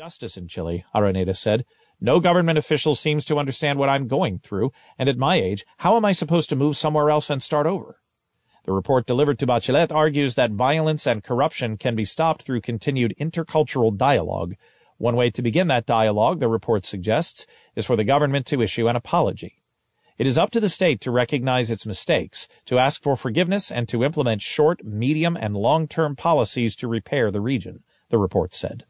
Justice in Chile, Araneda said. No government official seems to understand what I'm going through, and at my age, how am I supposed to move somewhere else and start over? The report delivered to Bachelet argues that violence and corruption can be stopped through continued intercultural dialogue. One way to begin that dialogue, the report suggests, is for the government to issue an apology. It is up to the state to recognize its mistakes, to ask for forgiveness, and to implement short, medium, and long-term policies to repair the region, the report said.